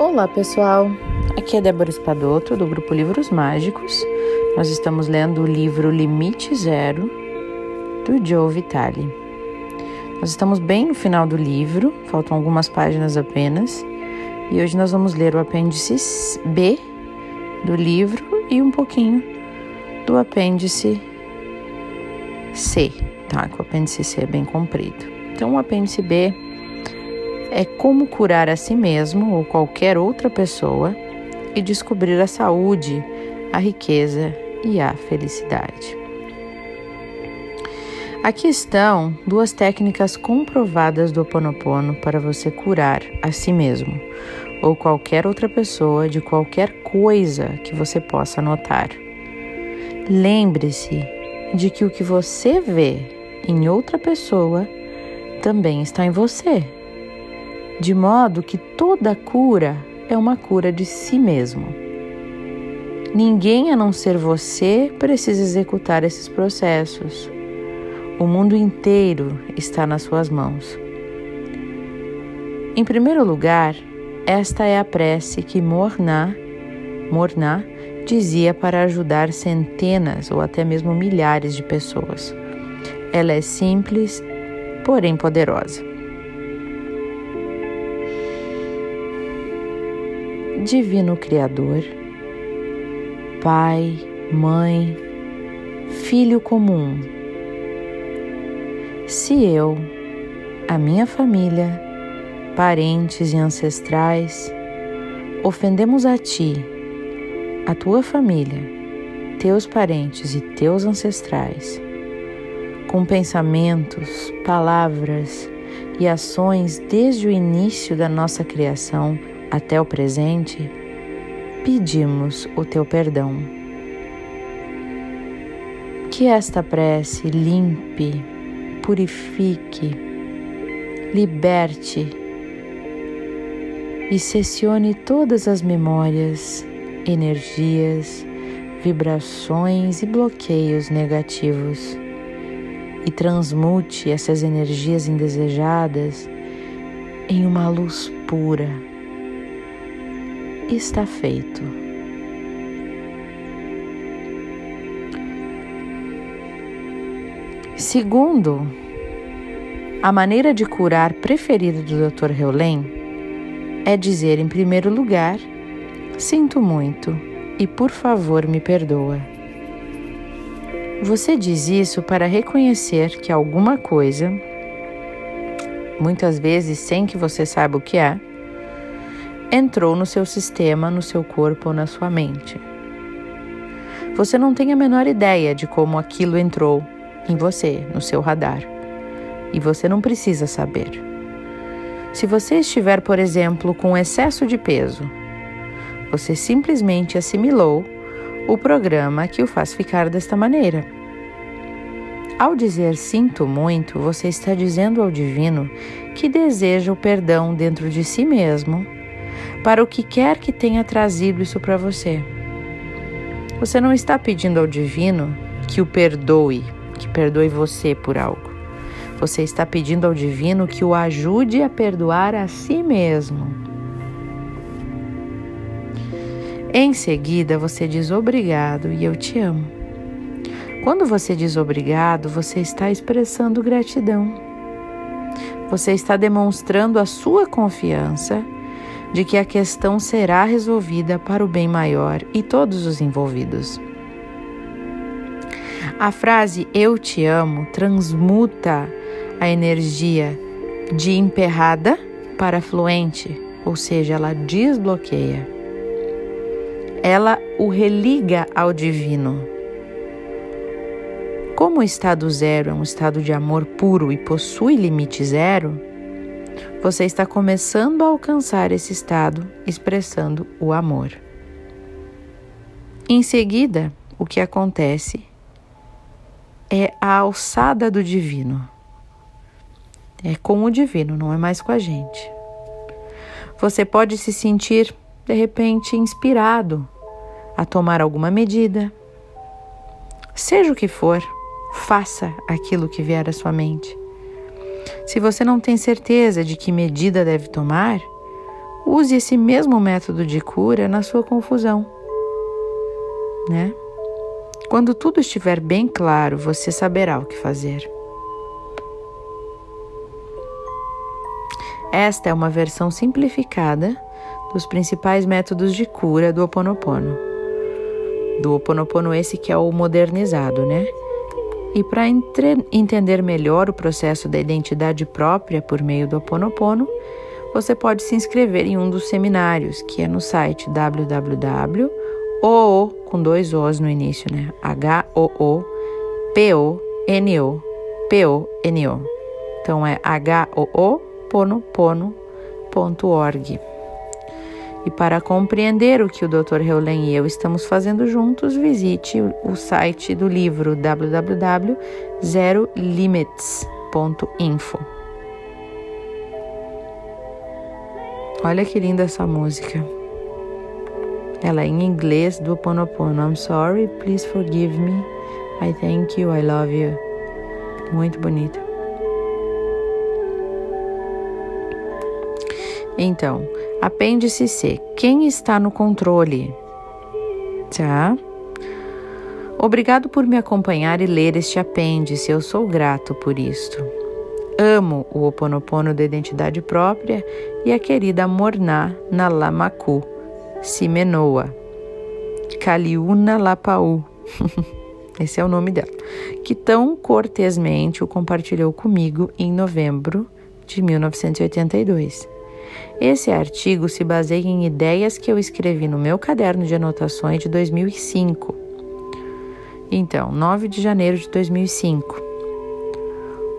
Olá pessoal, aqui é Débora Espadoto do grupo Livros Mágicos. Nós estamos lendo o livro Limite Zero do Joe Vitale. Nós estamos bem no final do livro, faltam algumas páginas apenas, e hoje nós vamos ler o apêndice B do livro e um pouquinho do apêndice C, tá? Que o apêndice C é bem comprido. Então, o apêndice B é como curar a si mesmo ou qualquer outra pessoa e descobrir a saúde, a riqueza e a felicidade. Aqui estão duas técnicas comprovadas do Ho Oponopono para você curar a si mesmo ou qualquer outra pessoa de qualquer coisa que você possa notar. Lembre-se de que o que você vê em outra pessoa também está em você de modo que toda cura é uma cura de si mesmo. Ninguém a não ser você precisa executar esses processos. O mundo inteiro está nas suas mãos. Em primeiro lugar, esta é a prece que Morná, dizia para ajudar centenas ou até mesmo milhares de pessoas. Ela é simples, porém poderosa. Divino Criador, Pai, Mãe, Filho comum. Se eu, a minha família, parentes e ancestrais ofendemos a Ti, a Tua família, Teus parentes e Teus ancestrais, com pensamentos, palavras e ações desde o início da nossa criação, até o presente, pedimos o teu perdão. Que esta prece limpe, purifique, liberte e cessione todas as memórias, energias, vibrações e bloqueios negativos e transmute essas energias indesejadas em uma luz pura está feito. Segundo, a maneira de curar preferida do Dr. Heulen é dizer em primeiro lugar: Sinto muito e por favor me perdoa. Você diz isso para reconhecer que alguma coisa, muitas vezes sem que você saiba o que é, entrou no seu sistema, no seu corpo ou na sua mente. Você não tem a menor ideia de como aquilo entrou em você, no seu radar. E você não precisa saber. Se você estiver, por exemplo, com excesso de peso, você simplesmente assimilou o programa que o faz ficar desta maneira. Ao dizer sinto muito, você está dizendo ao divino que deseja o perdão dentro de si mesmo para o que quer que tenha trazido isso para você. Você não está pedindo ao divino que o perdoe, que perdoe você por algo. Você está pedindo ao divino que o ajude a perdoar a si mesmo. Em seguida, você diz obrigado e eu te amo. Quando você diz obrigado, você está expressando gratidão. Você está demonstrando a sua confiança de que a questão será resolvida para o bem maior e todos os envolvidos. A frase eu te amo transmuta a energia de emperrada para fluente, ou seja, ela desbloqueia. Ela o religa ao divino. Como o estado zero é um estado de amor puro e possui limite zero, você está começando a alcançar esse estado expressando o amor. Em seguida, o que acontece é a alçada do divino. É com o divino, não é mais com a gente. Você pode se sentir, de repente, inspirado a tomar alguma medida. Seja o que for, faça aquilo que vier à sua mente. Se você não tem certeza de que medida deve tomar, use esse mesmo método de cura na sua confusão, né? Quando tudo estiver bem claro, você saberá o que fazer. Esta é uma versão simplificada dos principais métodos de cura do Ho Oponopono. Do Ho Oponopono esse que é o modernizado, né? E para entender melhor o processo da identidade própria por meio do Ho Oponopono, você pode se inscrever em um dos seminários, que é no site www o com dois O's no início, né? H O O P O N O P O N O. Então é H O O. E para compreender o que o Dr. Heulen e eu estamos fazendo juntos, visite o site do livro www.zerolimits.info. Olha que linda essa música. Ela é em inglês do Ponopono. I'm sorry, please forgive me. I thank you, I love you. Muito bonita. Então, Apêndice C. Quem está no controle? Tá? Obrigado por me acompanhar e ler este apêndice. Eu sou grato por isto. Amo o Oponopono da identidade própria e a querida Morná Nalamaku, Simenoa, Kaliuna Lapau. Esse é o nome dela, que tão cortesmente o compartilhou comigo em novembro de 1982. Esse artigo se baseia em ideias que eu escrevi no meu caderno de anotações de 2005. Então, 9 de janeiro de 2005.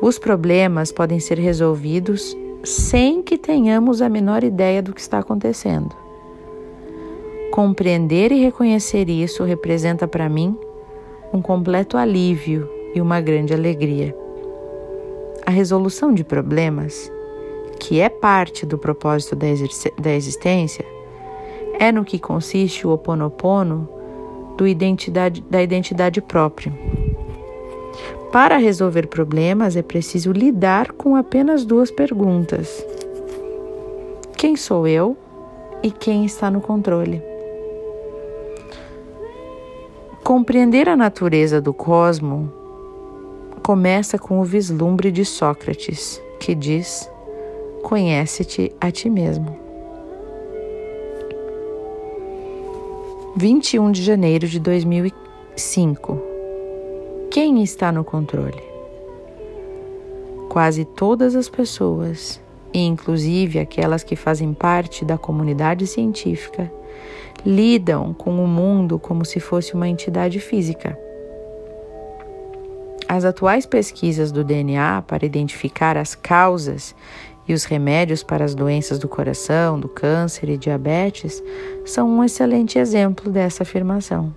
Os problemas podem ser resolvidos sem que tenhamos a menor ideia do que está acontecendo. Compreender e reconhecer isso representa para mim um completo alívio e uma grande alegria. A resolução de problemas que é parte do propósito da existência, é no que consiste o oponopono do identidade, da identidade própria. Para resolver problemas é preciso lidar com apenas duas perguntas: quem sou eu e quem está no controle? Compreender a natureza do cosmo começa com o vislumbre de Sócrates, que diz: Conhece-te a ti mesmo. 21 de janeiro de 2005. Quem está no controle? Quase todas as pessoas, e inclusive aquelas que fazem parte da comunidade científica, lidam com o mundo como se fosse uma entidade física. As atuais pesquisas do DNA para identificar as causas e os remédios para as doenças do coração, do câncer e diabetes são um excelente exemplo dessa afirmação.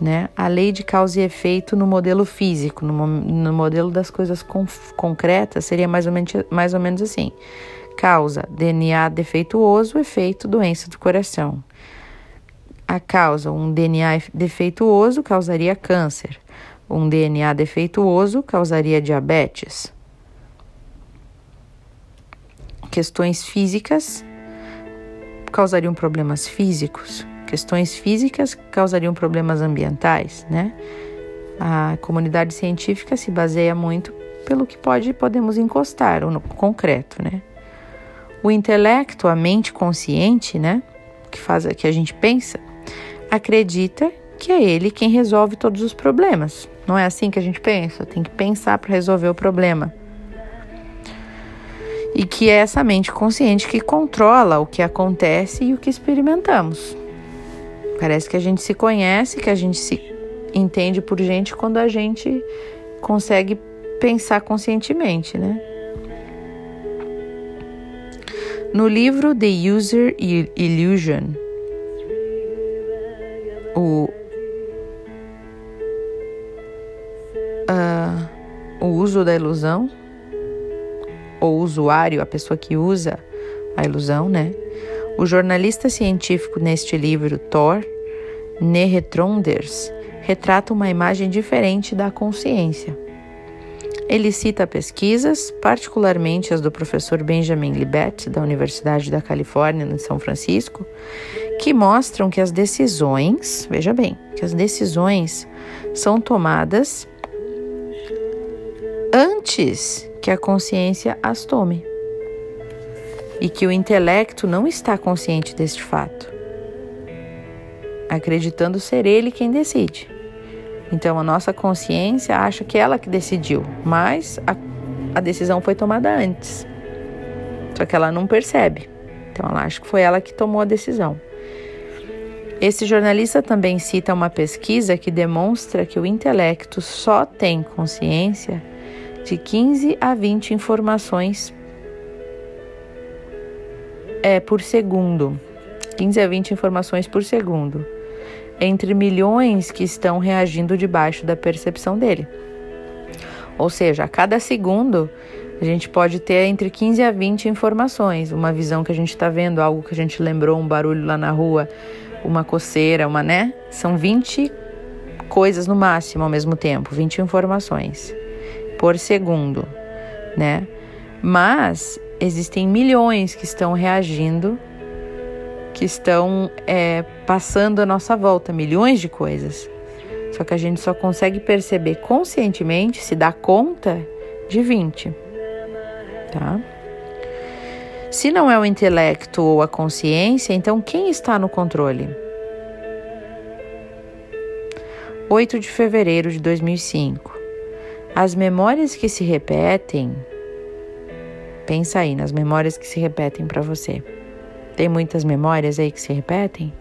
Né? A lei de causa e efeito no modelo físico, no, no modelo das coisas concretas, seria mais ou, menos, mais ou menos assim: causa DNA defeituoso, efeito doença do coração. A causa, um DNA defeituoso, causaria câncer. Um DNA defeituoso causaria diabetes. Questões físicas causariam problemas físicos, questões físicas causariam problemas ambientais, né? A comunidade científica se baseia muito pelo que pode podemos encostar, no concreto, né? O intelecto, a mente consciente, né, que faz que a gente pensa, acredita que é ele quem resolve todos os problemas. Não é assim que a gente pensa, tem que pensar para resolver o problema e que é essa mente consciente que controla o que acontece e o que experimentamos. Parece que a gente se conhece, que a gente se entende por gente quando a gente consegue pensar conscientemente, né? No livro The User Illusion, o, uh, o uso da ilusão, ou usuário, a pessoa que usa a ilusão, né? O jornalista científico neste livro, Thor Nehetronders, retrata uma imagem diferente da consciência. Ele cita pesquisas, particularmente as do professor Benjamin Libet, da Universidade da Califórnia, em São Francisco, que mostram que as decisões, veja bem, que as decisões são tomadas antes que a consciência as tome. E que o intelecto não está consciente deste fato, acreditando ser ele quem decide. Então a nossa consciência acha que é ela que decidiu, mas a, a decisão foi tomada antes. Só que ela não percebe. Então ela acha que foi ela que tomou a decisão. Esse jornalista também cita uma pesquisa que demonstra que o intelecto só tem consciência de 15 a 20 informações é, por segundo. 15 a 20 informações por segundo entre milhões que estão reagindo debaixo da percepção dele. Ou seja, a cada segundo a gente pode ter entre 15 a 20 informações, uma visão que a gente está vendo, algo que a gente lembrou, um barulho lá na rua, uma coceira, uma, né? São 20 coisas no máximo ao mesmo tempo, 20 informações por segundo, né? Mas existem milhões que estão reagindo que estão é, passando à nossa volta, milhões de coisas. Só que a gente só consegue perceber conscientemente, se dá conta, de 20. Tá? Se não é o intelecto ou a consciência, então quem está no controle? 8 de fevereiro de 2005. As memórias que se repetem. Pensa aí nas memórias que se repetem para você. Tem muitas memórias aí que se repetem?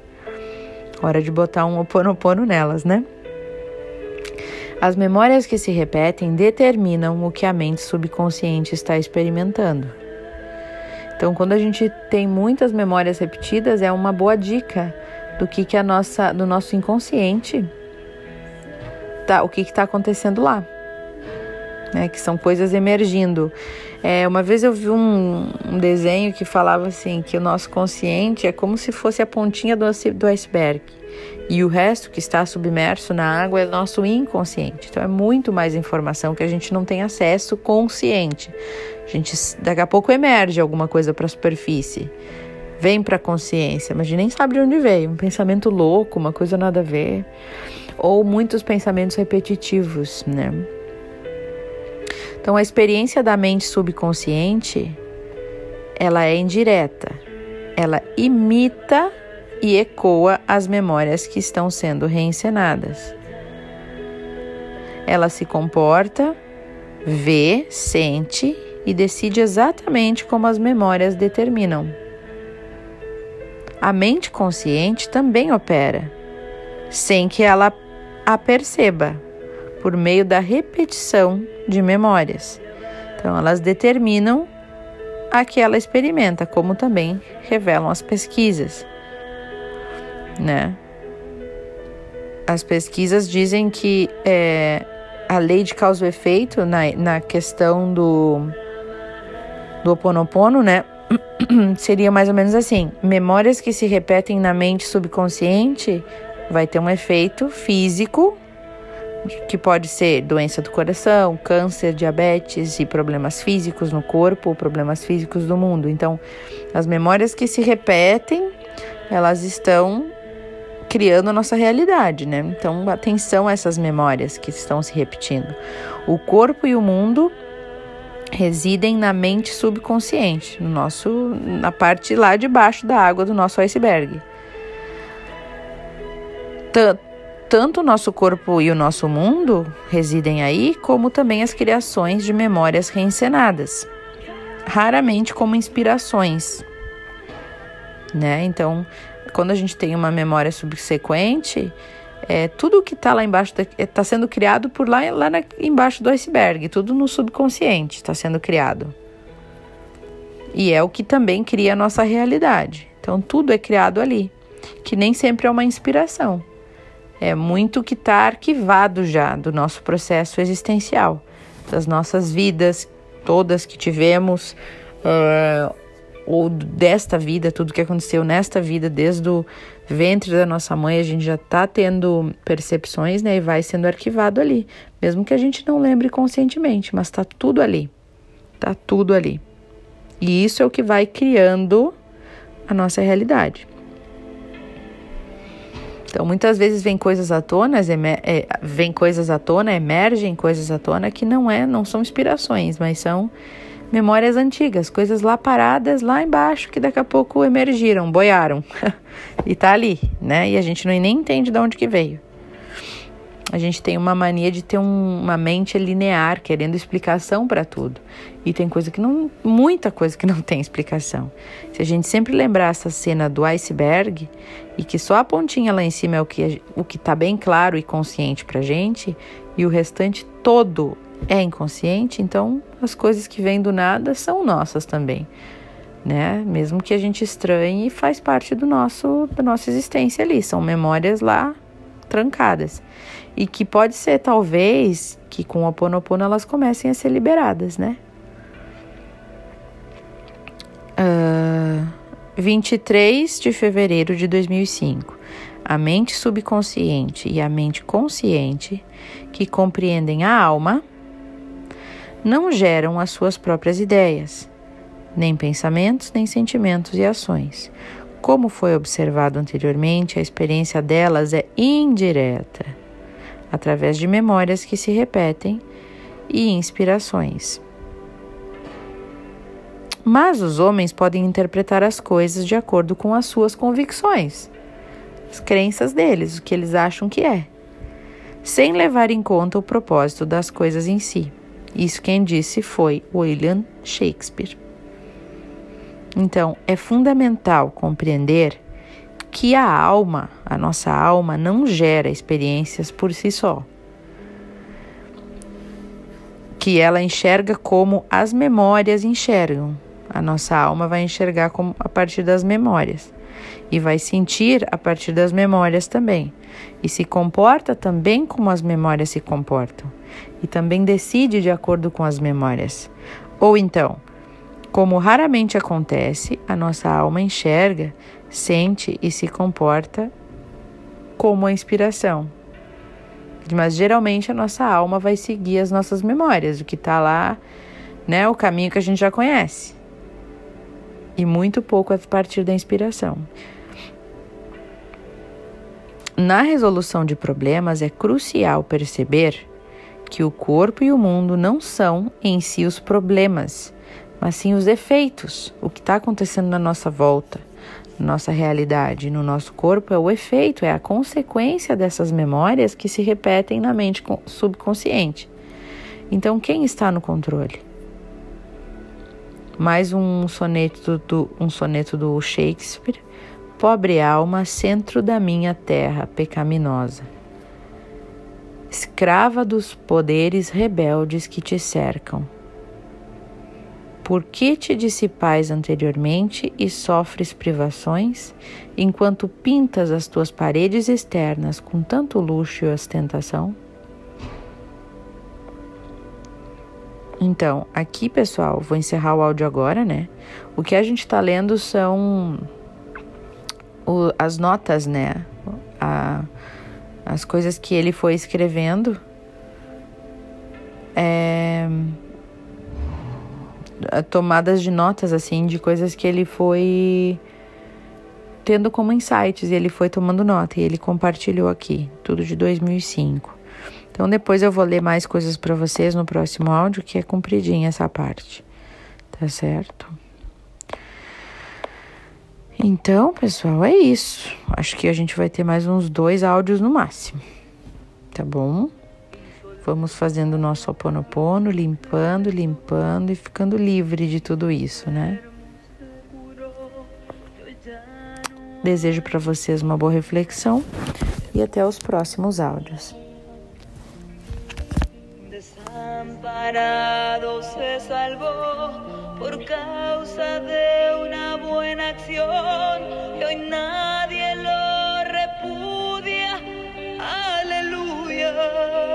Hora de botar um oponopono nelas, né? As memórias que se repetem determinam o que a mente subconsciente está experimentando. Então, quando a gente tem muitas memórias repetidas, é uma boa dica do que, que a nossa, do nosso inconsciente, tá, o que está acontecendo lá né? Que são coisas emergindo. É, uma vez eu vi um, um, desenho que falava assim que o nosso consciente é como se fosse a pontinha do, do iceberg e o resto que está submerso na água é nosso inconsciente. Então é muito mais informação que a gente não tem acesso consciente. A gente daqui a pouco emerge alguma coisa para a superfície, vem para a consciência, mas a gente nem sabe de onde veio. Um pensamento louco, uma coisa nada a ver, ou muitos pensamentos repetitivos, né? Então, a experiência da mente subconsciente, ela é indireta. Ela imita e ecoa as memórias que estão sendo reencenadas. Ela se comporta, vê, sente e decide exatamente como as memórias determinam. A mente consciente também opera, sem que ela a perceba, por meio da repetição de memórias. Então, elas determinam a que ela experimenta, como também revelam as pesquisas, né? As pesquisas dizem que é, a lei de causa e efeito na, na questão do, do oponopono, né? Seria mais ou menos assim: memórias que se repetem na mente subconsciente vai ter um efeito físico que pode ser doença do coração, câncer, diabetes e problemas físicos no corpo, problemas físicos do mundo. Então, as memórias que se repetem, elas estão criando a nossa realidade, né? Então, atenção a essas memórias que estão se repetindo. O corpo e o mundo residem na mente subconsciente, no nosso na parte lá de baixo da água do nosso iceberg. Tanto o nosso corpo e o nosso mundo residem aí, como também as criações de memórias reencenadas, raramente como inspirações. Né? Então, quando a gente tem uma memória subsequente, é, tudo que está lá embaixo está sendo criado por lá, lá na, embaixo do iceberg, tudo no subconsciente está sendo criado. E é o que também cria a nossa realidade. Então, tudo é criado ali, que nem sempre é uma inspiração é muito que está arquivado já do nosso processo existencial, das nossas vidas, todas que tivemos, uh, ou desta vida, tudo que aconteceu nesta vida, desde o ventre da nossa mãe, a gente já está tendo percepções, né? E vai sendo arquivado ali, mesmo que a gente não lembre conscientemente, mas está tudo ali, está tudo ali. E isso é o que vai criando a nossa realidade. Então, muitas vezes vem coisas à tona, é, vem coisas à tona, emergem coisas à tona que não é, não são inspirações, mas são memórias antigas, coisas lá paradas lá embaixo que daqui a pouco emergiram, boiaram. e tá ali, né? E a gente nem entende de onde que veio. A gente tem uma mania de ter um, uma mente linear, querendo explicação para tudo. E tem coisa que não, muita coisa que não tem explicação. Se a gente sempre lembrar essa cena do iceberg e que só a pontinha lá em cima é o que o que tá bem claro e consciente pra gente e o restante todo é inconsciente, então as coisas que vêm do nada são nossas também, né? Mesmo que a gente estranhe, faz parte do nosso da nossa existência ali, são memórias lá trancadas. E que pode ser talvez que com o Oponopono elas comecem a ser liberadas, né? Uh, ah, 23 de fevereiro de 2005. A mente subconsciente e a mente consciente, que compreendem a alma, não geram as suas próprias ideias, nem pensamentos, nem sentimentos e ações. Como foi observado anteriormente, a experiência delas é indireta, através de memórias que se repetem e inspirações. Mas os homens podem interpretar as coisas de acordo com as suas convicções, as crenças deles, o que eles acham que é, sem levar em conta o propósito das coisas em si. Isso quem disse foi William Shakespeare. Então, é fundamental compreender que a alma, a nossa alma, não gera experiências por si só. Que ela enxerga como as memórias enxergam. A nossa alma vai enxergar como, a partir das memórias e vai sentir a partir das memórias também. E se comporta também como as memórias se comportam e também decide de acordo com as memórias. Ou então, como raramente acontece, a nossa alma enxerga, sente e se comporta como a inspiração. Mas geralmente a nossa alma vai seguir as nossas memórias, o que está lá, né, o caminho que a gente já conhece. E muito pouco a partir da inspiração. Na resolução de problemas é crucial perceber que o corpo e o mundo não são em si os problemas, mas sim os efeitos, o que está acontecendo na nossa volta, na nossa realidade, no nosso corpo é o efeito, é a consequência dessas memórias que se repetem na mente subconsciente. Então, quem está no controle? Mais um soneto do, um soneto do Shakespeare. Pobre alma, centro da minha terra pecaminosa escrava dos poderes rebeldes que te cercam. Por que te dissipais anteriormente e sofres privações, enquanto pintas as tuas paredes externas com tanto luxo e ostentação? Então, aqui, pessoal, vou encerrar o áudio agora, né? O que a gente está lendo são o, as notas, né? A, as coisas que ele foi escrevendo. É, tomadas de notas, assim, de coisas que ele foi tendo como insights e ele foi tomando nota e ele compartilhou aqui, tudo de 2005. Então depois eu vou ler mais coisas para vocês no próximo áudio, que é compridinha essa parte. Tá certo? Então, pessoal, é isso. Acho que a gente vai ter mais uns dois áudios no máximo. Tá bom? Vamos fazendo o nosso oponopono, limpando, limpando e ficando livre de tudo isso, né? Desejo para vocês uma boa reflexão e até os próximos áudios. Desamparado se salvó por causa de una buena acción y hoy nadie lo repudia. Aleluya.